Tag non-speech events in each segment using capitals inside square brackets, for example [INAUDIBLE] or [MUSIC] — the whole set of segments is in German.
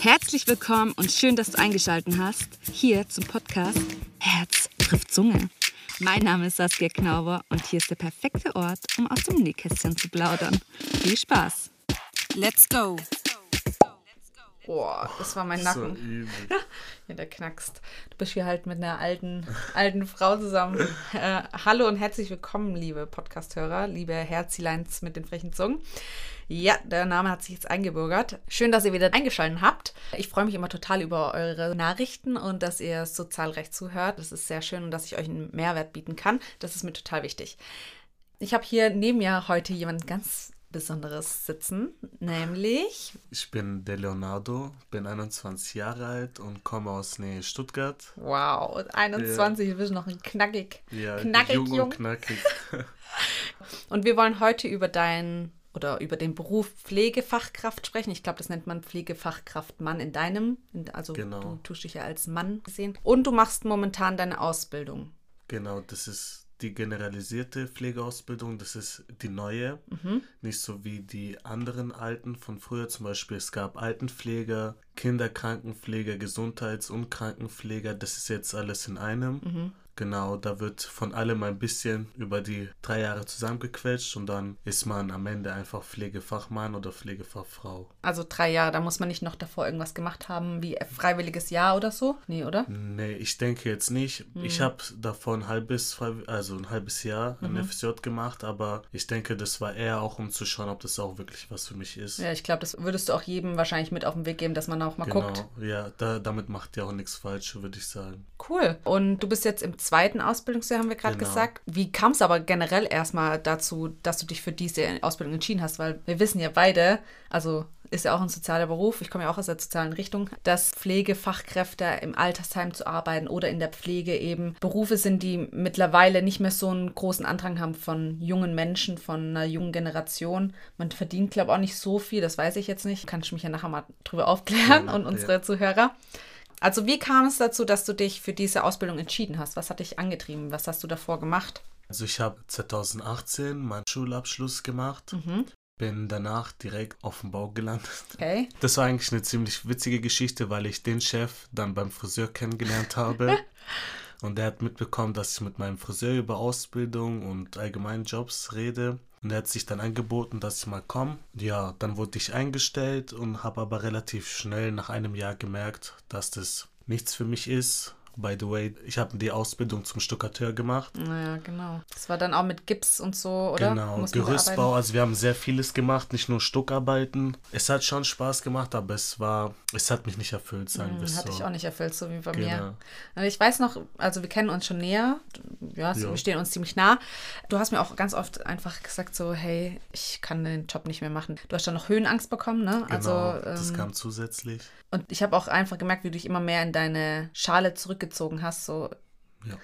Herzlich willkommen und schön, dass du eingeschaltet hast hier zum Podcast Herz trifft Zunge. Mein Name ist Saskia Knauber und hier ist der perfekte Ort, um aus dem Nähkästchen zu plaudern. Viel Spaß! Let's go! Boah, das war mein Nacken. So übel. [LAUGHS] ja, der knackst. Du bist hier halt mit einer alten, alten Frau zusammen. Äh, hallo und herzlich willkommen, liebe Podcasthörer, liebe Herzileins mit den frechen Zungen. Ja, der Name hat sich jetzt eingebürgert. Schön, dass ihr wieder eingeschaltet habt. Ich freue mich immer total über eure Nachrichten und dass ihr so zahlreich zuhört. Das ist sehr schön und dass ich euch einen Mehrwert bieten kann. Das ist mir total wichtig. Ich habe hier neben mir heute jemanden ganz Besonderes sitzen, nämlich. Ich bin der Leonardo, bin 21 Jahre alt und komme aus Nähe Stuttgart. Wow, 21, ja. du bist noch ein knackig. Ja, knackig jung, jung. und knackig. [LAUGHS] [LAUGHS] und wir wollen heute über dein oder über den Beruf Pflegefachkraft sprechen. Ich glaube, das nennt man Pflegefachkraftmann in deinem, also genau. du tust dich ja als Mann gesehen. Und du machst momentan deine Ausbildung. Genau, das ist die generalisierte Pflegeausbildung, das ist die neue, mhm. nicht so wie die anderen alten von früher. Zum Beispiel, es gab Altenpfleger, Kinderkrankenpfleger, Gesundheits- und Krankenpfleger, das ist jetzt alles in einem. Mhm. Genau, da wird von allem ein bisschen über die drei Jahre zusammengequetscht und dann ist man am Ende einfach Pflegefachmann oder Pflegefachfrau. Also drei Jahre, da muss man nicht noch davor irgendwas gemacht haben, wie freiwilliges Jahr oder so? Nee, oder? Nee, ich denke jetzt nicht. Mhm. Ich habe davor ein halbes, also ein halbes Jahr ein mhm. FSJ gemacht, aber ich denke, das war eher auch, um zu schauen, ob das auch wirklich was für mich ist. Ja, ich glaube, das würdest du auch jedem wahrscheinlich mit auf den Weg geben, dass man auch mal genau. guckt. Ja, da, damit macht ihr auch nichts falsch, würde ich sagen. Cool. Und du bist jetzt im zweiten Ausbildungsjahr, haben wir gerade genau. gesagt. Wie kam es aber generell erstmal dazu, dass du dich für diese Ausbildung entschieden hast? Weil wir wissen ja beide, also ist ja auch ein sozialer Beruf, ich komme ja auch aus der sozialen Richtung, dass Pflegefachkräfte im Altersheim zu arbeiten oder in der Pflege eben Berufe sind, die mittlerweile nicht mehr so einen großen Andrang haben von jungen Menschen, von einer jungen Generation. Man verdient, glaube ich, auch nicht so viel, das weiß ich jetzt nicht. Kann ich mich ja nachher mal drüber aufklären ja, und unsere ja. Zuhörer. Also wie kam es dazu, dass du dich für diese Ausbildung entschieden hast? Was hat dich angetrieben? Was hast du davor gemacht? Also ich habe 2018 meinen Schulabschluss gemacht. Mhm. Bin danach direkt auf dem Bau gelandet. Okay. Das war eigentlich eine ziemlich witzige Geschichte, weil ich den Chef dann beim Friseur kennengelernt habe. [LAUGHS] und er hat mitbekommen, dass ich mit meinem Friseur über Ausbildung und allgemeinen Jobs rede. Und er hat sich dann angeboten, dass ich mal komme. Ja, dann wurde ich eingestellt und habe aber relativ schnell nach einem Jahr gemerkt, dass das nichts für mich ist By the way, ich habe die Ausbildung zum Stuckateur gemacht. Naja, genau. Das war dann auch mit Gips und so, oder? Genau, Gerüstbau. Also wir haben sehr vieles gemacht, nicht nur Stuckarbeiten. Es hat schon Spaß gemacht, aber es war, es hat mich nicht erfüllt, sagen hm, wir so. Hat dich auch nicht erfüllt, so wie bei genau. mir. Also ich weiß noch, also wir kennen uns schon näher. Ja, so, wir stehen uns ziemlich nah. Du hast mir auch ganz oft einfach gesagt so, hey, ich kann den Job nicht mehr machen. Du hast dann noch Höhenangst bekommen, ne? Genau, also, das ähm, kam zusätzlich. Und ich habe auch einfach gemerkt, wie du dich immer mehr in deine Schale zurückgezogen hast. So. Ja.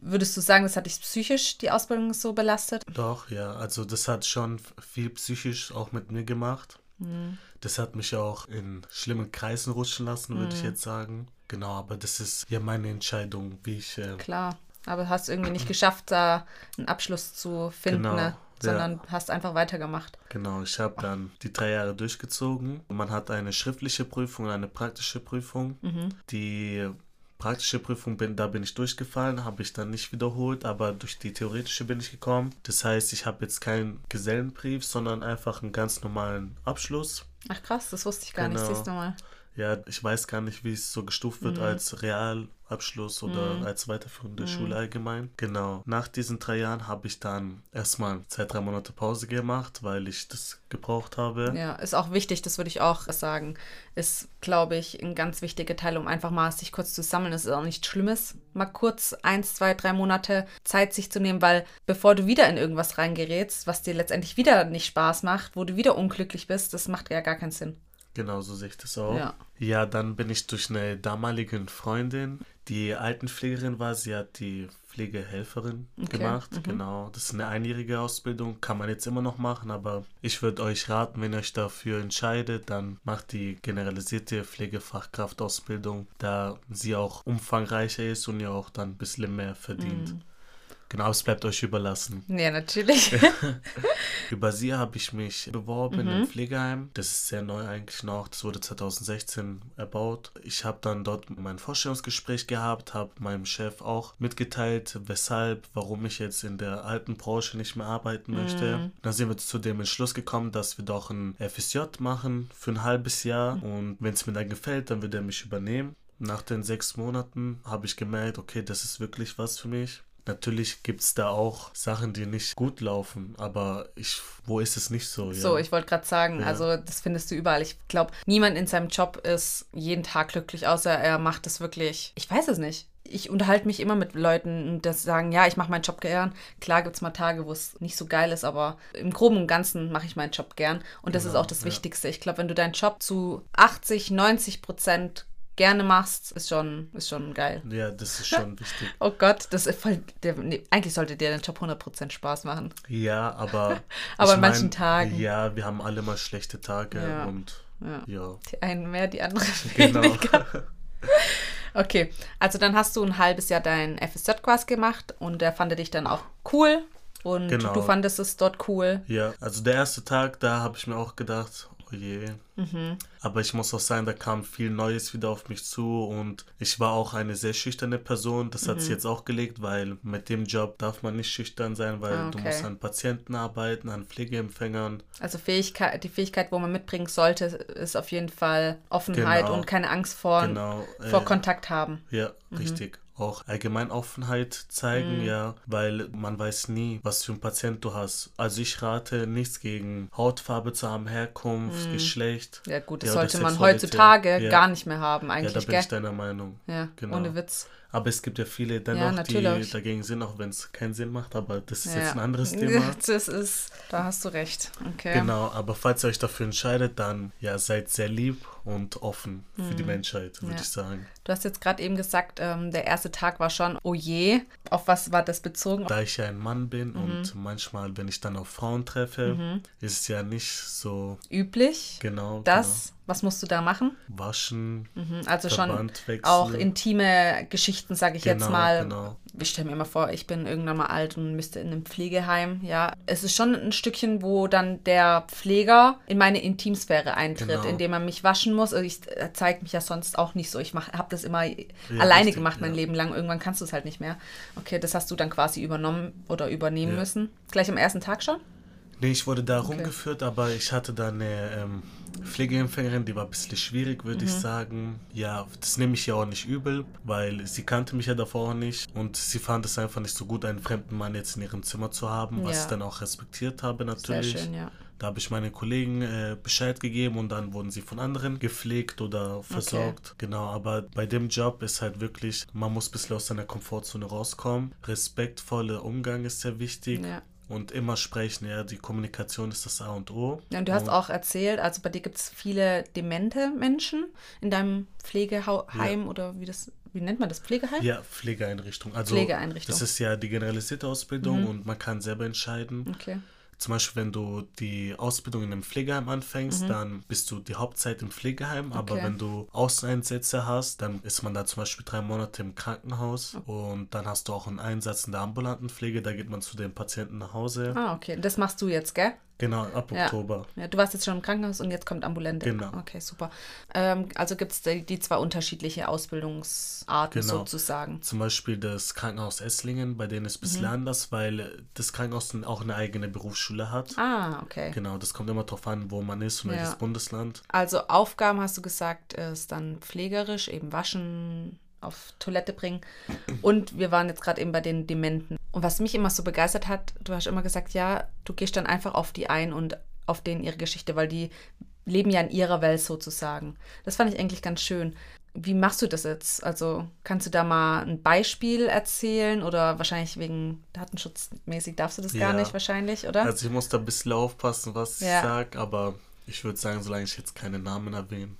Würdest du sagen, das hat dich psychisch, die Ausbildung so belastet? Doch, ja. Also das hat schon viel psychisch auch mit mir gemacht. Mhm. Das hat mich auch in schlimmen Kreisen rutschen lassen, würde mhm. ich jetzt sagen. Genau, aber das ist ja meine Entscheidung, wie ich. Äh, Klar, aber hast irgendwie nicht geschafft, da einen Abschluss zu finden. Genau. Ne? sondern ja. hast einfach weitergemacht. Genau, ich habe dann die drei Jahre durchgezogen. Man hat eine schriftliche Prüfung und eine praktische Prüfung. Mhm. Die praktische Prüfung bin, da bin ich durchgefallen, habe ich dann nicht wiederholt, aber durch die theoretische bin ich gekommen. Das heißt, ich habe jetzt keinen Gesellenbrief, sondern einfach einen ganz normalen Abschluss. Ach krass, das wusste ich gar genau. nicht. Siehst du mal. Ja, ich weiß gar nicht, wie es so gestuft wird mhm. als Real Abschluss oder mhm. als weiterführende mhm. Schule allgemein. Genau. Nach diesen drei Jahren habe ich dann erstmal zwei, drei Monate Pause gemacht, weil ich das gebraucht habe. Ja, ist auch wichtig, das würde ich auch sagen. Ist, glaube ich, ein ganz wichtiger Teil, um einfach mal sich kurz zu sammeln. Es ist auch nichts Schlimmes, mal kurz eins, zwei, drei Monate Zeit sich zu nehmen, weil bevor du wieder in irgendwas reingerätst, was dir letztendlich wieder nicht Spaß macht, wo du wieder unglücklich bist, das macht ja gar keinen Sinn. Genau, so sehe ich das auch. Ja. ja, dann bin ich durch eine damalige Freundin, die Altenpflegerin war, sie hat die Pflegehelferin okay. gemacht. Mhm. Genau, das ist eine einjährige Ausbildung, kann man jetzt immer noch machen, aber ich würde euch raten, wenn ihr euch dafür entscheidet, dann macht die generalisierte Pflegefachkraftausbildung, da sie auch umfangreicher ist und ihr auch dann ein bisschen mehr verdient. Mhm. Genau, es bleibt euch überlassen. Ja, natürlich. [LAUGHS] Über sie habe ich mich beworben mhm. im Pflegeheim. Das ist sehr neu eigentlich noch. Das wurde 2016 erbaut. Ich habe dann dort mein Vorstellungsgespräch gehabt, habe meinem Chef auch mitgeteilt, weshalb, warum ich jetzt in der alten Branche nicht mehr arbeiten möchte. Mhm. Dann sind wir zu dem Entschluss gekommen, dass wir doch ein FSJ machen für ein halbes Jahr. Mhm. Und wenn es mir dann gefällt, dann wird er mich übernehmen. Nach den sechs Monaten habe ich gemerkt, okay, das ist wirklich was für mich. Natürlich gibt es da auch Sachen, die nicht gut laufen, aber ich, wo ist es nicht so? Ja? So, ich wollte gerade sagen, ja. also das findest du überall. Ich glaube, niemand in seinem Job ist jeden Tag glücklich, außer er macht es wirklich. Ich weiß es nicht. Ich unterhalte mich immer mit Leuten, die sagen, ja, ich mache meinen Job gern. Klar gibt es mal Tage, wo es nicht so geil ist, aber im Groben und Ganzen mache ich meinen Job gern. Und das genau, ist auch das ja. Wichtigste. Ich glaube, wenn du deinen Job zu 80, 90 Prozent gerne machst, ist schon, ist schon geil. Ja, das ist schon [LAUGHS] wichtig. oh Gott, das ist voll, der, nee, eigentlich sollte dir dein Job 100% Spaß machen. Ja, aber. [LAUGHS] aber in manchen Tagen. Ja, wir haben alle mal schlechte Tage ja. und. Ja. ja. Die einen mehr, die anderen [LAUGHS] genau. weniger. okay, also dann hast du ein halbes Jahr dein FSJ quasi gemacht und der fand dich dann auch cool und genau. du fandest es dort cool. Ja, also der erste Tag, da habe ich mir auch gedacht, je. Mhm. Aber ich muss auch sagen, da kam viel Neues wieder auf mich zu und ich war auch eine sehr schüchterne Person. Das hat mhm. sich jetzt auch gelegt, weil mit dem Job darf man nicht schüchtern sein, weil ah, okay. du musst an Patienten arbeiten, an Pflegeempfängern. Also Fähigkeit, die Fähigkeit, wo man mitbringen sollte, ist auf jeden Fall Offenheit genau. und keine Angst vor, genau. vor äh, Kontakt haben. Ja, mhm. richtig auch allgemein Offenheit zeigen, mhm. ja, weil man weiß nie, was für ein Patient du hast. Also ich rate nichts gegen Hautfarbe zu haben, Herkunft, mhm. Geschlecht. Ja gut, das ja, sollte man heutzutage ja. gar nicht mehr haben eigentlich. Ja, da bin gell? ich deiner Meinung. Ja, genau. ohne Witz. Aber es gibt ja viele dennoch, ja, die dagegen sind, auch wenn es keinen Sinn macht. Aber das ist ja. jetzt ein anderes Thema. [LAUGHS] Das ist, da hast du recht. Okay. Genau, aber falls ihr euch dafür entscheidet, dann ja, seid sehr lieb und offen für mhm. die Menschheit, würde ja. ich sagen. Du hast jetzt gerade eben gesagt, ähm, der erste Tag war schon, oh je. Auf was war das bezogen? Da ich ja ein Mann bin mhm. und manchmal, wenn ich dann auf Frauen treffe, mhm. ist es ja nicht so üblich. Genau. Das genau. Was musst du da machen? Waschen. Mhm, also schon auch intime Geschichten, sage ich genau, jetzt mal. Genau. Ich stelle mir immer vor, ich bin irgendwann mal alt und müsste in einem Pflegeheim. Ja, es ist schon ein Stückchen, wo dann der Pfleger in meine Intimsphäre eintritt, genau. indem er mich waschen muss. Also ich zeige mich ja sonst auch nicht so. Ich habe das immer ja, alleine richtig, gemacht mein ja. Leben lang. Irgendwann kannst du es halt nicht mehr. Okay, das hast du dann quasi übernommen oder übernehmen ja. müssen. Gleich am ersten Tag schon? Nee, ich wurde da okay. rumgeführt, aber ich hatte da eine ähm, Pflegeempfängerin, die war ein bisschen schwierig, würde mhm. ich sagen. Ja, das nehme ich ja auch nicht übel, weil sie kannte mich ja davor auch nicht und sie fand es einfach nicht so gut, einen fremden Mann jetzt in ihrem Zimmer zu haben, was ja. ich dann auch respektiert habe natürlich. Sehr schön, ja. Da habe ich meinen Kollegen äh, Bescheid gegeben und dann wurden sie von anderen gepflegt oder versorgt. Okay. Genau, aber bei dem Job ist halt wirklich, man muss ein bisschen aus seiner Komfortzone rauskommen. Respektvoller Umgang ist sehr wichtig. Ja und immer sprechen. Ja, die Kommunikation ist das A und O. Ja, und du hast auch erzählt, also bei dir gibt es viele demente Menschen in deinem Pflegeheim ja. oder wie das wie nennt man das? Pflegeheim? Ja, Pflegeeinrichtung. Also Pflegeeinrichtung. Das ist ja die generalisierte Ausbildung mhm. und man kann selber entscheiden. Okay. Zum Beispiel, wenn du die Ausbildung in einem Pflegeheim anfängst, mhm. dann bist du die Hauptzeit im Pflegeheim. Okay. Aber wenn du Außeneinsätze hast, dann ist man da zum Beispiel drei Monate im Krankenhaus okay. und dann hast du auch einen Einsatz in der ambulanten Pflege. Da geht man zu den Patienten nach Hause. Ah, okay. Das machst du jetzt, gell? Genau, ab ja. Oktober. Ja, du warst jetzt schon im Krankenhaus und jetzt kommt Ambulante. Genau. Okay, super. Ähm, also gibt es die, die, zwei unterschiedliche Ausbildungsarten genau. sozusagen. Zum Beispiel das Krankenhaus Esslingen, bei denen ist es ein bisschen mhm. anders, weil das Krankenhaus auch eine eigene Berufsschule hat. Ah, okay. Genau, das kommt immer darauf an, wo man ist und ja. welches Bundesland. Also Aufgaben, hast du gesagt, ist dann pflegerisch, eben waschen, auf Toilette bringen. Und wir waren jetzt gerade eben bei den Dementen. Und was mich immer so begeistert hat, du hast immer gesagt, ja, du gehst dann einfach auf die ein und auf denen ihre Geschichte, weil die leben ja in ihrer Welt sozusagen. Das fand ich eigentlich ganz schön. Wie machst du das jetzt? Also kannst du da mal ein Beispiel erzählen oder wahrscheinlich wegen datenschutzmäßig darfst du das ja. gar nicht wahrscheinlich, oder? Also ich muss da ein bisschen aufpassen, was ja. ich sage, aber ich würde sagen, solange ich jetzt keine Namen erwähne.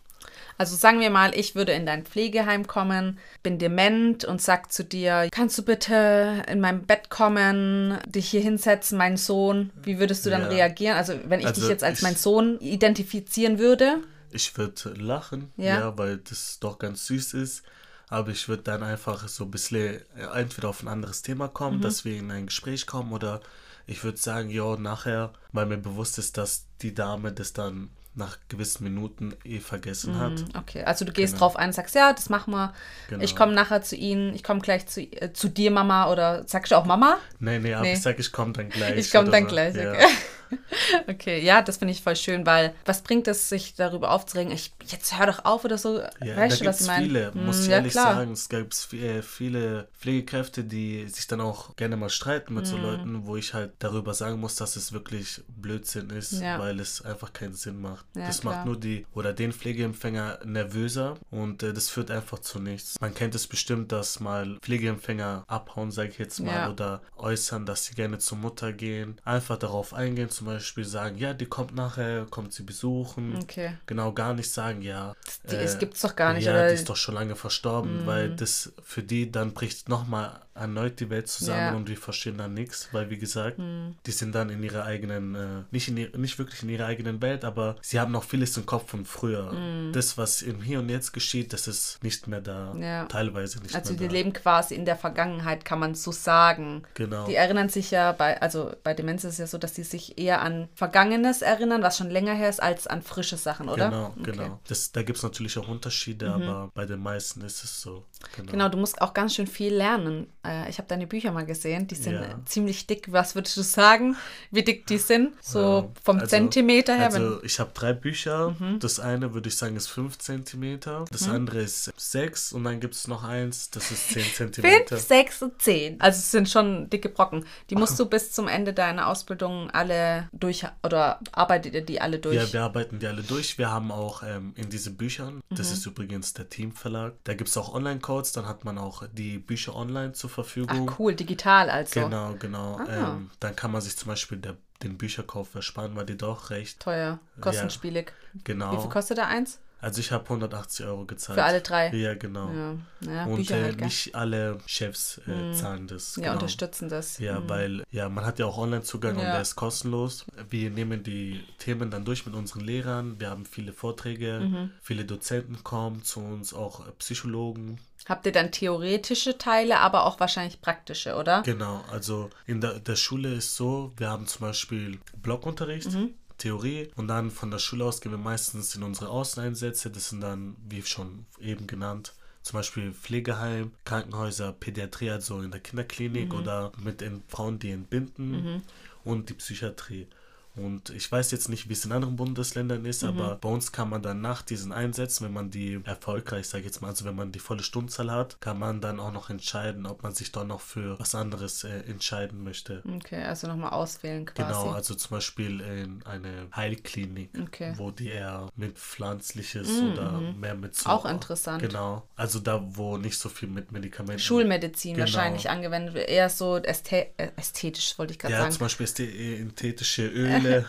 Also sagen wir mal, ich würde in dein Pflegeheim kommen, bin dement und sag zu dir, kannst du bitte in mein Bett kommen, dich hier hinsetzen, mein Sohn? Wie würdest du dann ja. reagieren? Also wenn ich also dich jetzt als ich, mein Sohn identifizieren würde? Ich würde lachen, ja. ja, weil das doch ganz süß ist. aber ich würde dann einfach so ein bisschen äh, entweder auf ein anderes Thema kommen, mhm. dass wir in ein Gespräch kommen oder ich würde sagen, ja, nachher, weil mir bewusst ist, dass die Dame das dann nach gewissen Minuten eh vergessen mhm, hat. Okay, also du gehst genau. drauf ein und sagst, ja, das machen wir. Genau. Ich komme nachher zu Ihnen, ich komme gleich zu, äh, zu dir, Mama, oder sagst du auch Mama? Nee, nee, aber nee. ich sage, ich komme dann [LAUGHS] gleich. Ich komme dann so. gleich. Ja. Okay, [LAUGHS] ja, das finde ich voll schön, weil was bringt es, sich darüber aufzuregen? Ich, jetzt hör doch auf oder so. Ja, weißt du, was ich meine? viele, hm, muss ich ja, ehrlich klar. sagen. Es gibt äh, viele Pflegekräfte, die sich dann auch gerne mal streiten mit hm. so Leuten, wo ich halt darüber sagen muss, dass es wirklich Blödsinn ist, ja. weil es einfach keinen Sinn macht. Ja, das klar. macht nur die oder den Pflegeempfänger nervöser und äh, das führt einfach zu nichts. Man kennt es bestimmt, dass mal Pflegeempfänger abhauen, sage ich jetzt mal, oder äußern, dass sie gerne zur Mutter gehen. Einfach darauf eingehen, zum Beispiel sagen, ja, die kommt nachher, kommt sie besuchen. Okay. Genau, gar nicht sagen, ja. Die, äh, es gibt's doch gar nicht, ja, oder? die ist doch schon lange verstorben, mm. weil das für die dann bricht nochmal erneut die Welt zusammen ja. und wir verstehen dann nichts, weil wie gesagt, mm. die sind dann in ihrer eigenen, äh, nicht, in, nicht wirklich in ihrer eigenen Welt, aber sie haben noch vieles im Kopf von früher. Mm. Das, was im Hier und Jetzt geschieht, das ist nicht mehr da. Ja. Teilweise nicht also mehr da. Also die leben quasi in der Vergangenheit, kann man so sagen. Genau. Die erinnern sich ja bei, also bei Demenz ist es ja so, dass die sich eher an Vergangenes erinnern, was schon länger her ist, als an frische Sachen, oder? Genau, okay. genau. Das, da gibt es natürlich auch Unterschiede, mhm. aber bei den meisten ist es so. Genau. genau, du musst auch ganz schön viel lernen. Äh, ich habe deine Bücher mal gesehen, die sind ja. ziemlich dick. Was würdest du sagen, wie dick die sind? So vom also, Zentimeter her? Also ich habe drei Bücher. Mhm. Das eine würde ich sagen ist fünf Zentimeter. Das mhm. andere ist sechs und dann gibt es noch eins, das ist zehn [LAUGHS] Zentimeter. Fünf, sechs und zehn. Also es sind schon dicke Brocken. Die musst du bis zum Ende deiner Ausbildung alle durch oder arbeitet ihr die alle durch? Ja, wir arbeiten die alle durch. Wir haben auch ähm, in diesen Büchern, das mhm. ist übrigens der Teamverlag, da gibt es auch Online-Codes, dann hat man auch die Bücher online zur Verfügung. Ach cool, digital also. Genau, genau. Ah. Ähm, dann kann man sich zum Beispiel der, den Bücherkauf ersparen, weil die doch recht teuer, kostenspielig. Ja, genau. Wie viel kostet da eins? Also ich habe 180 Euro gezahlt. Für alle drei? Ja, genau. Ja. Ja, und äh, halt, nicht alle Chefs äh, hm. zahlen das. Ja, genau. unterstützen das. Ja, hm. weil ja, man hat ja auch Online-Zugang ja. und der ist kostenlos. Wir nehmen die Themen dann durch mit unseren Lehrern. Wir haben viele Vorträge, mhm. viele Dozenten kommen zu uns, auch äh, Psychologen. Habt ihr dann theoretische Teile, aber auch wahrscheinlich praktische, oder? Genau, also in der, der Schule ist so, wir haben zum Beispiel Blockunterricht. Mhm. Theorie und dann von der Schule aus gehen wir meistens in unsere Außeneinsätze. Das sind dann, wie schon eben genannt, zum Beispiel Pflegeheim, Krankenhäuser, Pädiatrie, also in der Kinderklinik mhm. oder mit den Frauen, die entbinden mhm. und die Psychiatrie. Und ich weiß jetzt nicht, wie es in anderen Bundesländern ist, mhm. aber bei uns kann man dann nach diesen Einsätzen, wenn man die erfolgreich, sage ich jetzt mal, also wenn man die volle Stundenzahl hat, kann man dann auch noch entscheiden, ob man sich doch noch für was anderes äh, entscheiden möchte. Okay, also nochmal auswählen quasi. Genau, also zum Beispiel in eine Heilklinik, okay. wo die eher mit Pflanzliches mhm. oder mhm. mehr mit so. Auch interessant. Genau, also da, wo nicht so viel mit Medikamenten. Schulmedizin genau. wahrscheinlich angewendet wird, eher so ästhe äh, ästhetisch, wollte ich gerade ja, sagen. Ja, zum Beispiel ästhetische Öle Seele.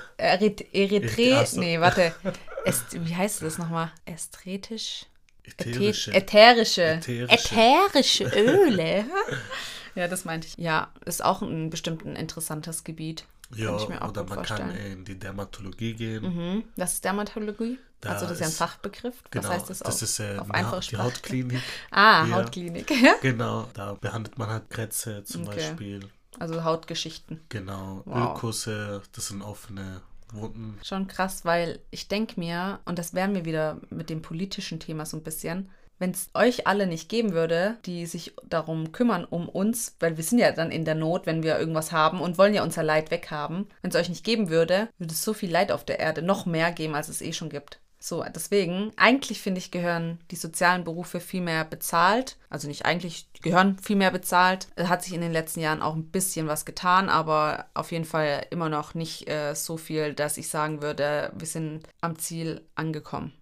Erythre. So. Nee, warte. Est, wie heißt das nochmal? Ästhetisch? Ätherische. Ätherische. Ätherische. Ätherische [LAUGHS] Öle. ja, das meinte ich. Ja, ist auch ein bestimmt ein interessantes Gebiet. Ja, oder man vorstellen. kann in die Dermatologie gehen. Mhm. Was ist Dermatologie? Da also das ist ja ein Fachbegriff. Genau, Was heißt das, das ist äh, auf einfache die Hautklinik. ah, ja. Hautklinik. [LAUGHS] genau, da behandelt man halt Krätze zum okay. Beispiel. Also Hautgeschichten. Genau. Wow. Ölkusse, das sind offene Wunden. Schon krass, weil ich denke mir, und das wären wir wieder mit dem politischen Thema so ein bisschen, wenn es euch alle nicht geben würde, die sich darum kümmern, um uns, weil wir sind ja dann in der Not, wenn wir irgendwas haben und wollen ja unser Leid weghaben, wenn es euch nicht geben würde, würde es so viel Leid auf der Erde noch mehr geben, als es eh schon gibt. So, deswegen, eigentlich finde ich, gehören die sozialen Berufe viel mehr bezahlt. Also nicht eigentlich, gehören viel mehr bezahlt. Es hat sich in den letzten Jahren auch ein bisschen was getan, aber auf jeden Fall immer noch nicht äh, so viel, dass ich sagen würde, wir sind am Ziel angekommen.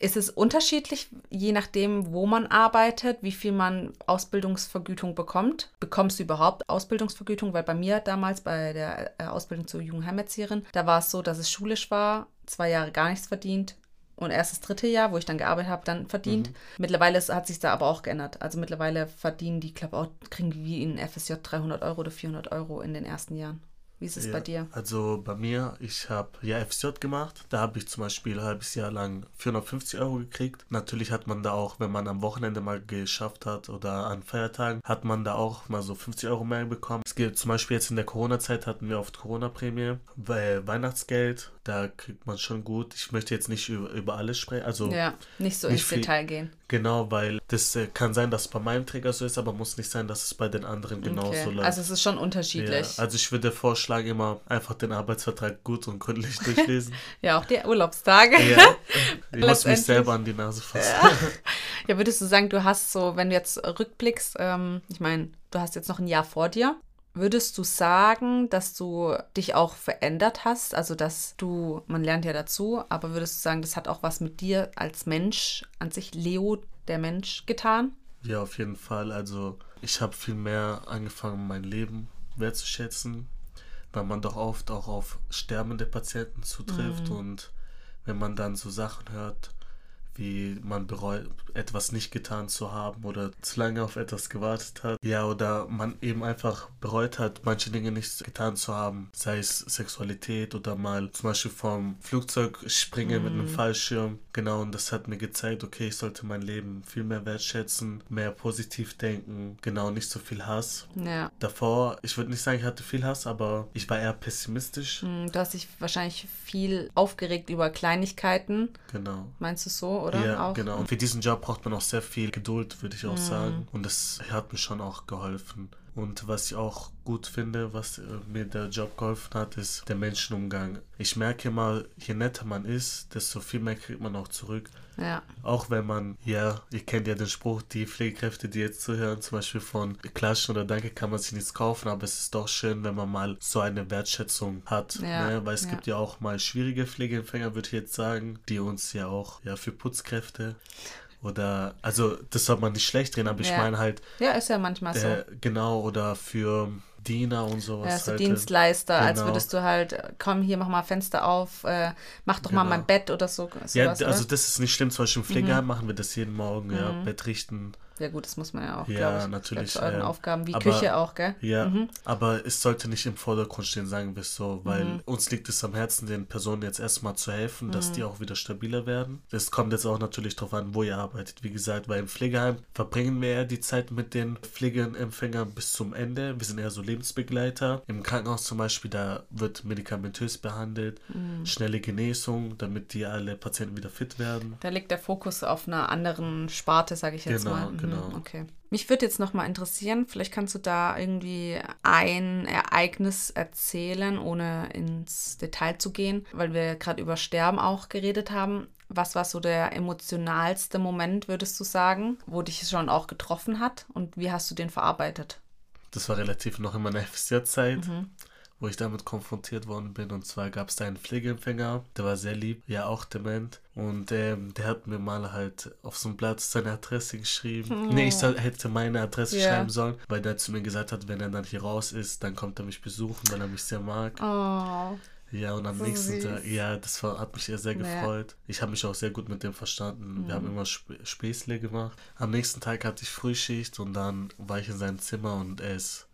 Ist es unterschiedlich, je nachdem, wo man arbeitet, wie viel man Ausbildungsvergütung bekommt? Bekommst du überhaupt Ausbildungsvergütung? Weil bei mir damals bei der äh, Ausbildung zur Jugendheimerzieherin, da war es so, dass es schulisch war, zwei Jahre gar nichts verdient, und erst das dritte Jahr, wo ich dann gearbeitet habe, dann verdient. Mhm. Mittlerweile hat sich da aber auch geändert. Also mittlerweile verdienen die, glaube auch, kriegen wie in FSJ 300 Euro oder 400 Euro in den ersten Jahren. Wie ist es ja, bei dir? Also bei mir, ich habe ja FSJ gemacht. Da habe ich zum Beispiel ein halbes Jahr lang 450 Euro gekriegt. Natürlich hat man da auch, wenn man am Wochenende mal geschafft hat oder an Feiertagen, hat man da auch mal so 50 Euro mehr bekommen. Es gibt zum Beispiel jetzt in der Corona-Zeit hatten wir oft Corona-Prämie, Weihnachtsgeld, da kriegt man schon gut. Ich möchte jetzt nicht über, über alles sprechen. Also ja, nicht so nicht ins viel, Detail gehen. Genau, weil das äh, kann sein, dass es bei meinem Träger so ist, aber muss nicht sein, dass es bei den anderen genauso okay. läuft. Also es ist schon unterschiedlich. Ja, also ich würde vorschlagen, immer einfach den Arbeitsvertrag gut und gründlich durchlesen. [LAUGHS] ja, auch die Urlaubstage. Ja, [LAUGHS] ich muss mich selber an die Nase fassen. Ja. ja, würdest du sagen, du hast so, wenn du jetzt rückblickst, ähm, ich meine, du hast jetzt noch ein Jahr vor dir. Würdest du sagen, dass du dich auch verändert hast? Also, dass du, man lernt ja dazu, aber würdest du sagen, das hat auch was mit dir als Mensch an sich, Leo, der Mensch, getan? Ja, auf jeden Fall. Also, ich habe viel mehr angefangen, mein Leben wertzuschätzen, weil man doch oft auch auf sterbende Patienten zutrifft mhm. und wenn man dann so Sachen hört, wie man bereut, etwas nicht getan zu haben oder zu lange auf etwas gewartet hat. Ja, oder man eben einfach bereut hat, manche Dinge nicht getan zu haben, sei es Sexualität oder mal zum Beispiel vom Flugzeug springen mhm. mit einem mhm. Fallschirm. Genau, und das hat mir gezeigt, okay, ich sollte mein Leben viel mehr wertschätzen, mehr positiv denken, genau, nicht so viel Hass. Ja. Davor, ich würde nicht sagen, ich hatte viel Hass, aber ich war eher pessimistisch. Mhm, du hast dich wahrscheinlich viel aufgeregt über Kleinigkeiten. Genau. Meinst du so? Oder? Ja, auch? genau. Und für diesen Job braucht man auch sehr viel Geduld, würde ich auch mhm. sagen. Und das hat mir schon auch geholfen. Und was ich auch gut finde, was äh, mir der Job geholfen hat, ist der Menschenumgang. Ich merke immer, je netter man ist, desto viel mehr kriegt man auch zurück. Ja. Auch wenn man, ja, ihr kennt ja den Spruch, die Pflegekräfte, die jetzt zuhören, zum Beispiel von Klatschen oder Danke kann man sich nichts kaufen, aber es ist doch schön, wenn man mal so eine Wertschätzung hat. Ja. Ne? Weil es ja. gibt ja auch mal schwierige Pflegeempfänger, würde ich jetzt sagen, die uns ja auch ja für Putzkräfte oder, also das soll man nicht schlecht drehen, aber ich meine halt. Ja, ist ja manchmal so. Äh, genau, oder für Diener und sowas. Ja, so halt. Dienstleister, genau. als würdest du halt, komm, hier mach mal Fenster auf, äh, mach doch genau. mal mein Bett oder so. Sowas, ja, also das ist nicht schlimm. Zum Beispiel im Pflegeheim mhm. machen wir das jeden Morgen, ja, mhm. Bett richten, ja gut, das muss man ja auch, ja, ich, natürlich. Zu euren äh, Aufgaben, wie aber, Küche auch, gell? Ja, mhm. aber es sollte nicht im Vordergrund stehen, sagen wir es so, weil mhm. uns liegt es am Herzen, den Personen jetzt erstmal zu helfen, dass mhm. die auch wieder stabiler werden. Es kommt jetzt auch natürlich darauf an, wo ihr arbeitet. Wie gesagt, weil im Pflegeheim verbringen wir eher die Zeit mit den Pflegeempfängern bis zum Ende. Wir sind eher so Lebensbegleiter. Im Krankenhaus zum Beispiel, da wird medikamentös behandelt, mhm. schnelle Genesung, damit die alle Patienten wieder fit werden. Da liegt der Fokus auf einer anderen Sparte, sage ich jetzt genau, mal. Genau genau. Mhm, okay. Mich würde jetzt nochmal interessieren, vielleicht kannst du da irgendwie ein Ereignis erzählen, ohne ins Detail zu gehen, weil wir gerade über Sterben auch geredet haben. Was war so der emotionalste Moment, würdest du sagen, wo dich schon auch getroffen hat und wie hast du den verarbeitet? Das war relativ noch in meiner FSJ-Zeit. Mhm wo ich damit konfrontiert worden bin. Und zwar gab es da einen Pflegeempfänger, der war sehr lieb, ja auch dement. Und ähm, der hat mir mal halt auf so einem Blatt seine Adresse geschrieben. Oh. Nee, ich soll, hätte meine Adresse yeah. schreiben sollen, weil der zu mir gesagt hat, wenn er dann hier raus ist, dann kommt er mich besuchen, weil er mich sehr mag. Oh. Ja, und am so nächsten süß. Tag, ja, das war, hat mich sehr, sehr gefreut. Ja. Ich habe mich auch sehr gut mit dem verstanden. Mhm. Wir haben mhm. immer Sp Späßle gemacht. Am nächsten Tag hatte ich Frühschicht und dann war ich in seinem Zimmer und er ist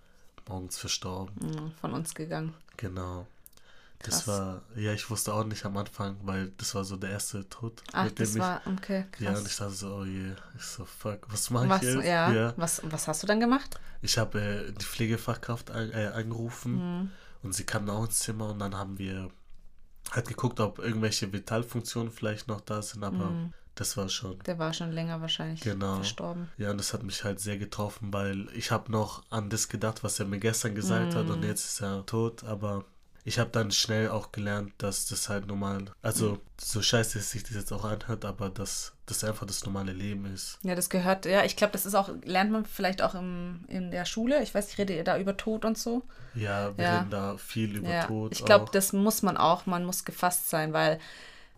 morgens verstorben. Von uns gegangen. Genau. Krass. Das war, ja, ich wusste auch nicht am Anfang, weil das war so der erste Tod. Ach, mit das dem war, okay, krass. Ja, und ich dachte so, oh je, ich so, fuck, was mache ich jetzt? Ja, ja. Was, was hast du dann gemacht? Ich habe äh, die Pflegefachkraft an, äh, angerufen mhm. und sie kam auch ins Zimmer und dann haben wir halt geguckt, ob irgendwelche Vitalfunktionen vielleicht noch da sind, aber mhm. Das war schon. Der war schon länger wahrscheinlich genau. verstorben. Ja, und das hat mich halt sehr getroffen, weil ich habe noch an das gedacht, was er mir gestern gesagt mm. hat und jetzt ist er tot, aber ich habe dann schnell auch gelernt, dass das halt normal, also mhm. so scheiße es sich das jetzt auch anhört, aber dass das einfach das normale Leben ist. Ja, das gehört, ja, ich glaube, das ist auch, lernt man vielleicht auch im, in der Schule. Ich weiß, ich rede da über Tod und so. Ja, wir ja. reden da viel über ja. Tod. Ich glaube, das muss man auch, man muss gefasst sein, weil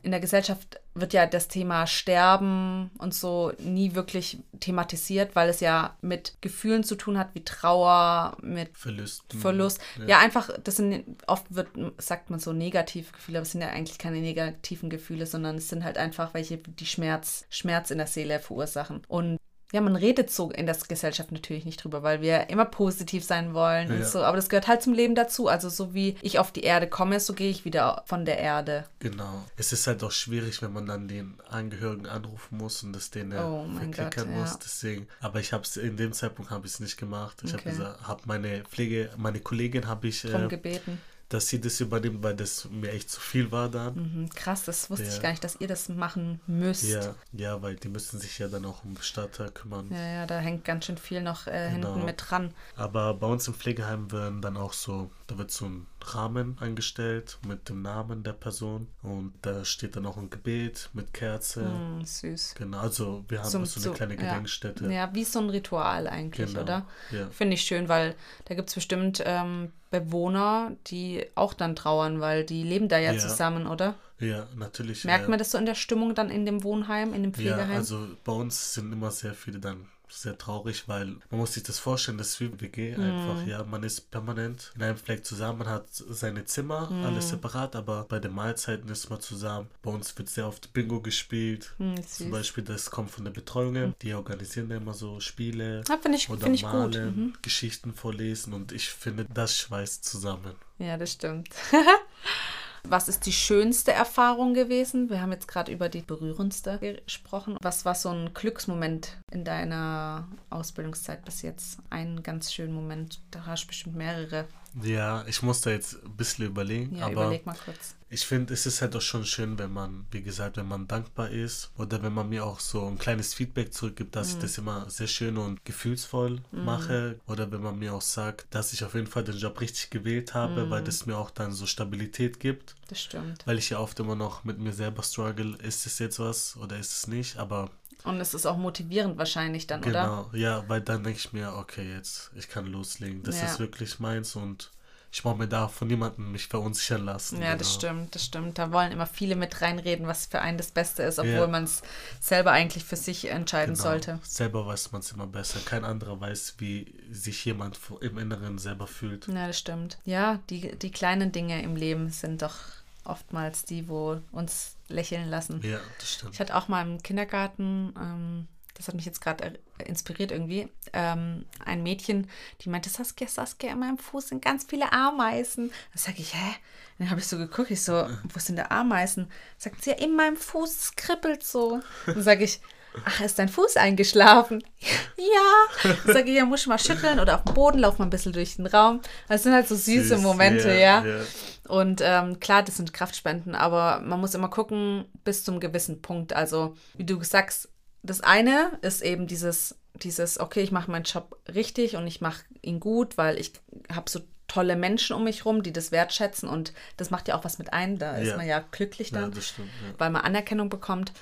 in der Gesellschaft wird ja das Thema Sterben und so nie wirklich thematisiert, weil es ja mit Gefühlen zu tun hat, wie Trauer, mit Verlust. Verlust. Ja. ja, einfach, das sind oft wird, sagt man so negative Gefühle, aber es sind ja eigentlich keine negativen Gefühle, sondern es sind halt einfach welche, die Schmerz, Schmerz in der Seele verursachen. Und ja, man redet so in der Gesellschaft natürlich nicht drüber, weil wir immer positiv sein wollen ja. und so. Aber das gehört halt zum Leben dazu. Also so wie ich auf die Erde komme, so gehe ich wieder von der Erde. Genau. Es ist halt auch schwierig, wenn man dann den Angehörigen anrufen muss und das denen oh verklickern muss. Ja. Deswegen. Aber ich habe es in dem Zeitpunkt habe ich es nicht gemacht. Ich okay. habe hab meine Pflege, meine Kollegin habe ich äh, gebeten dass sie das übernimmt, weil das mir echt zu viel war dann. Mhm, krass, das wusste ja. ich gar nicht, dass ihr das machen müsst. Ja, ja, weil die müssen sich ja dann auch um Starter kümmern. Ja, ja, da hängt ganz schön viel noch äh, genau. hinten mit dran. Aber bei uns im Pflegeheim werden dann auch so, da wird so ein Rahmen eingestellt mit dem Namen der Person und da steht dann auch ein Gebet mit Kerze. Mm, süß. Genau, also wir haben so, so eine kleine Gedenkstätte. Ja. ja, wie so ein Ritual eigentlich, genau. oder? Ja. Finde ich schön, weil da gibt es bestimmt ähm, Bewohner, die auch dann trauern, weil die leben da ja, ja. zusammen, oder? Ja, natürlich. Merkt man das so in der Stimmung dann in dem Wohnheim, in dem Pflegeheim? Ja, also bei uns sind immer sehr viele dann sehr traurig, weil man muss sich das vorstellen, das ist wie WG mm. einfach, ja, man ist permanent in einem Fleck zusammen, man hat seine Zimmer, mm. alles separat, aber bei den Mahlzeiten ist man zusammen. Bei uns wird sehr oft Bingo gespielt, mm, zum Beispiel, das kommt von der Betreuungen, mhm. die organisieren da immer so Spiele ja, ich, oder malen, mhm. Geschichten vorlesen und ich finde, das schweißt zusammen. Ja, das stimmt. [LAUGHS] Was ist die schönste Erfahrung gewesen? Wir haben jetzt gerade über die berührendste gesprochen. Was war so ein Glücksmoment in deiner Ausbildungszeit bis jetzt? Ein ganz schönen Moment. Da hast du bestimmt mehrere. Ja, ich muss da jetzt ein bisschen überlegen. Ja, aber überleg mal kurz. Ich finde, es ist halt auch schon schön, wenn man, wie gesagt, wenn man dankbar ist oder wenn man mir auch so ein kleines Feedback zurückgibt, dass mhm. ich das immer sehr schön und gefühlsvoll mhm. mache oder wenn man mir auch sagt, dass ich auf jeden Fall den Job richtig gewählt habe, mhm. weil das mir auch dann so Stabilität gibt. Das stimmt. Weil ich ja oft immer noch mit mir selber struggle, ist es jetzt was oder ist es nicht, aber und es ist auch motivierend wahrscheinlich dann, genau, oder? Genau, ja, weil dann denke ich mir, okay, jetzt, ich kann loslegen. Das ja. ist wirklich meins und ich brauche mir da von niemandem mich verunsichern lassen. Ja, genau. das stimmt, das stimmt. Da wollen immer viele mit reinreden, was für einen das Beste ist, obwohl ja. man es selber eigentlich für sich entscheiden genau. sollte. Selber weiß man es immer besser. Kein anderer weiß, wie sich jemand im Inneren selber fühlt. Ja, das stimmt. Ja, die, die kleinen Dinge im Leben sind doch oftmals die, wo uns lächeln lassen. Ja, das stimmt. Ich hatte auch mal im Kindergarten, ähm, das hat mich jetzt gerade inspiriert irgendwie, ähm, ein Mädchen, die meinte, Saskia, Saskia, in meinem Fuß sind ganz viele Ameisen. Da sage ich, hä? Dann habe ich so geguckt, ich so, wo sind da Ameisen? Sagt sie, ja, in meinem Fuß, es kribbelt so. Dann sage ich, ach, ist dein Fuß eingeschlafen? [LAUGHS] ja. Dann sage ich, ja, muss ich mal schütteln oder auf dem Boden, lauf mal ein bisschen durch den Raum. Das sind halt so süße Süß, Momente, yeah, ja. Yeah. Und ähm, klar, das sind Kraftspenden, aber man muss immer gucken, bis zum gewissen Punkt. Also, wie du sagst, das eine ist eben dieses, dieses, okay, ich mache meinen Job richtig und ich mache ihn gut, weil ich habe so tolle Menschen um mich rum, die das wertschätzen und das macht ja auch was mit ein. Da ja. ist man ja glücklich dann, ja, stimmt, ja. weil man Anerkennung bekommt.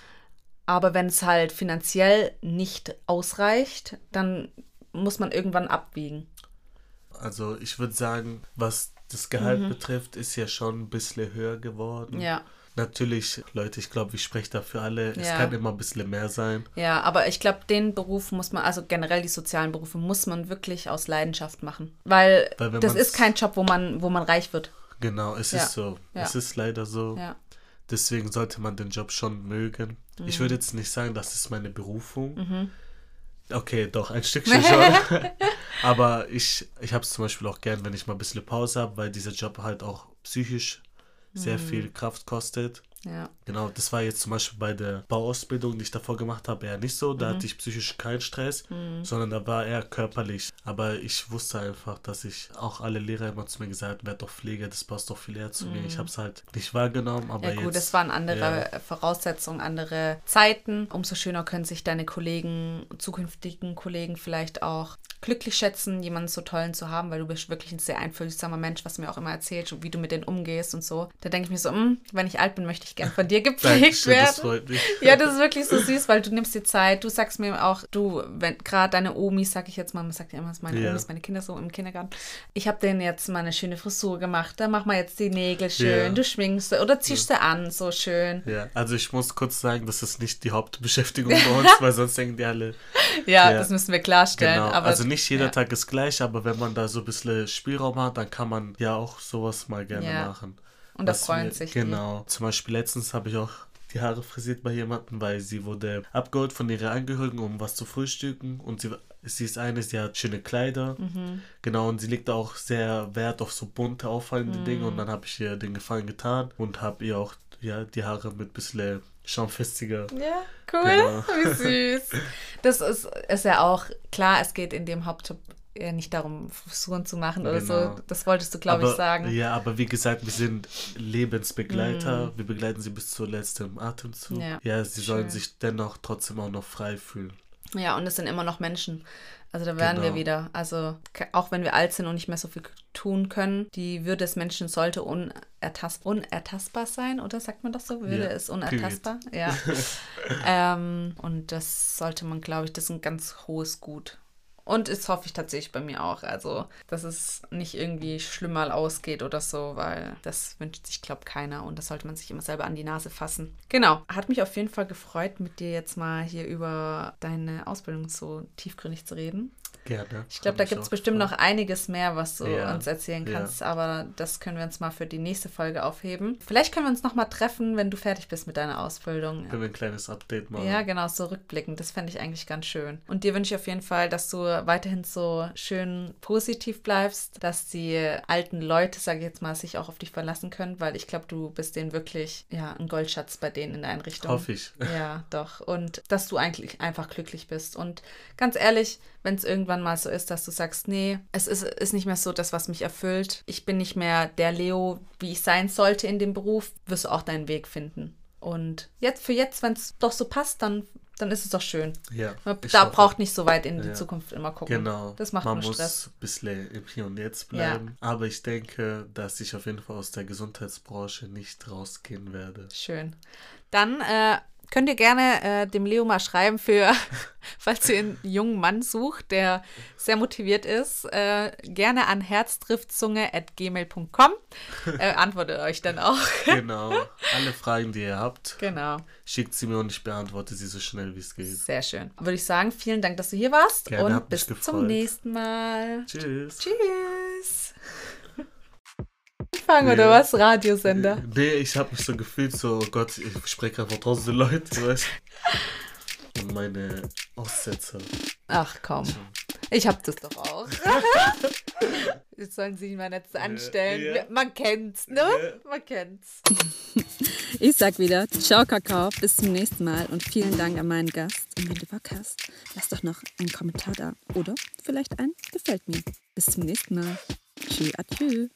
Aber wenn es halt finanziell nicht ausreicht, dann muss man irgendwann abwiegen. Also ich würde sagen, was das Gehalt mhm. betrifft, ist ja schon ein bisschen höher geworden. Ja. Natürlich, Leute, ich glaube, ich spreche da für alle. Ja. Es kann immer ein bisschen mehr sein. Ja, aber ich glaube, den Beruf muss man, also generell die sozialen Berufe, muss man wirklich aus Leidenschaft machen. Weil, Weil das ist kein Job, wo man, wo man reich wird. Genau, es ja. ist so. Ja. Es ist leider so. Deswegen sollte man den Job schon mögen. Mhm. Ich würde jetzt nicht sagen, das ist meine Berufung. Mhm. Okay, doch, ein Stückchen schon. [LAUGHS] [LAUGHS] Aber ich, ich habe es zum Beispiel auch gern, wenn ich mal ein bisschen Pause habe, weil dieser Job halt auch psychisch sehr mhm. viel Kraft kostet. Ja. Genau, das war jetzt zum Beispiel bei der Bauausbildung, die ich davor gemacht habe, eher nicht so. Da mhm. hatte ich psychisch keinen Stress, mhm. sondern da war eher körperlich. Aber ich wusste einfach, dass ich auch alle Lehrer immer zu mir gesagt werd doch Pfleger, das passt doch viel eher zu mhm. mir. Ich mhm. habe es halt nicht wahrgenommen, aber ja, gut, jetzt, es waren andere ja. Voraussetzungen, andere Zeiten. Umso schöner können sich deine Kollegen, zukünftigen Kollegen vielleicht auch glücklich schätzen, jemanden so tollen zu haben, weil du bist wirklich ein sehr einfühlsamer Mensch, was mir auch immer erzählst und wie du mit denen umgehst und so. Da denke ich mir so, mh, hm, wenn ich alt bin, möchte ich gern von dir gepflegt werden. Das freut mich. Ja, das ist wirklich so süß, weil du nimmst dir Zeit. Du sagst mir auch, du, wenn gerade deine Omis, sag ich jetzt mal, man sagt ja immer, meine ja. Omis, meine Kinder so im Kindergarten. Ich habe denen jetzt mal eine schöne Frisur gemacht. Da mach mal jetzt die Nägel schön, ja. du schwingst oder ziehst ja. du an, so schön. Ja, also ich muss kurz sagen, das ist nicht die Hauptbeschäftigung bei uns, [LAUGHS] weil sonst denken die alle. Ja, das müssen wir klarstellen. Genau. Aber, also nicht jeder Tag ist gleich, aber wenn man da so ein bisschen Spielraum hat, dann kann man ja auch sowas mal gerne machen. Und da freuen wir, sich. Genau. Die. Zum Beispiel letztens habe ich auch die Haare frisiert bei jemandem, weil sie wurde abgeholt von ihren Angehörigen, um was zu frühstücken und sie sie ist eine, sie hat schöne Kleider. Mhm. Genau, und sie legt auch sehr Wert auf so bunte, auffallende mhm. Dinge. Und dann habe ich ihr den Gefallen getan und habe ihr auch ja, die Haare mit ein bisschen schaumfestiger. Ja, cool. Genau. [LAUGHS] Wie süß. Das ist, ist ja auch klar, es geht in dem Hauptjob ja nicht darum, Frisuren zu machen oder genau. so. Das wolltest du, glaube ich, sagen. Ja, aber wie gesagt, wir sind Lebensbegleiter. Mm. Wir begleiten sie bis zur letzten Atemzug. Ja, ja sie Schön. sollen sich dennoch trotzdem auch noch frei fühlen. Ja, und es sind immer noch Menschen. Also da werden genau. wir wieder. Also auch wenn wir alt sind und nicht mehr so viel tun können, die Würde des Menschen sollte unertast unertastbar sein, oder sagt man das so? Würde ja, ist unertastbar? Period. Ja. [LAUGHS] ähm, und das sollte man, glaube ich, das ist ein ganz hohes Gut. Und das hoffe ich tatsächlich bei mir auch. Also, dass es nicht irgendwie schlimmer ausgeht oder so, weil das wünscht sich, glaube keiner. Und das sollte man sich immer selber an die Nase fassen. Genau. Hat mich auf jeden Fall gefreut, mit dir jetzt mal hier über deine Ausbildung so tiefgründig zu reden. Gerne. Ich glaube, da gibt es bestimmt noch einiges mehr, was du ja, uns erzählen kannst, ja. aber das können wir uns mal für die nächste Folge aufheben. Vielleicht können wir uns noch mal treffen, wenn du fertig bist mit deiner Ausbildung. Können wir ein kleines Update machen. Ja, genau, so rückblickend. Das fände ich eigentlich ganz schön. Und dir wünsche ich auf jeden Fall, dass du weiterhin so schön positiv bleibst, dass die alten Leute, sage ich jetzt mal, sich auch auf dich verlassen können, weil ich glaube, du bist denen wirklich ja, ein Goldschatz bei denen in der Einrichtung. Hoffe ich. Ja, doch. Und dass du eigentlich einfach glücklich bist. Und ganz ehrlich, wenn es irgendwann mal so ist, dass du sagst, nee, es ist, ist nicht mehr so das, was mich erfüllt. Ich bin nicht mehr der Leo, wie ich sein sollte in dem Beruf, wirst du auch deinen Weg finden. Und jetzt für jetzt, wenn es doch so passt, dann, dann ist es doch schön. Ja, da braucht nicht so weit in die ja. Zukunft immer gucken. Genau. Das macht Man muss Stress. ein bisschen im Hier und Jetzt bleiben. Ja. Aber ich denke, dass ich auf jeden Fall aus der Gesundheitsbranche nicht rausgehen werde. Schön. Dann äh, Könnt ihr gerne äh, dem Leo mal schreiben, für, [LAUGHS] falls ihr einen jungen Mann sucht, der sehr motiviert ist, äh, gerne an herzdriftzunge.gmail.com. Äh, [LAUGHS] antwortet euch dann auch. genau. Alle Fragen, die ihr habt, genau. schickt sie mir und ich beantworte sie so schnell wie es geht. Sehr schön. Würde ich sagen, vielen Dank, dass du hier warst gerne, und bis zum nächsten Mal. Tschüss. Tschüss anfangen nee. oder was? Radiosender? Nee, ich habe mich so gefühlt, so, oh Gott, ich spreche gerade vor tausende Leute, weißt Und meine Aussetzer. Ach komm. Ich hab das doch auch. [LAUGHS] Jetzt sollen sie mal nicht anstellen. Ja, ja. Man kennt's, ne? Ja. Man kennt's. Ich sag wieder, ciao Kakao, bis zum nächsten Mal und vielen Dank an meinen Gast. Und wenn du Bock hast, lass doch noch einen Kommentar da. Oder vielleicht ein Gefällt mir. Bis zum nächsten Mal. Tschüss, adieu.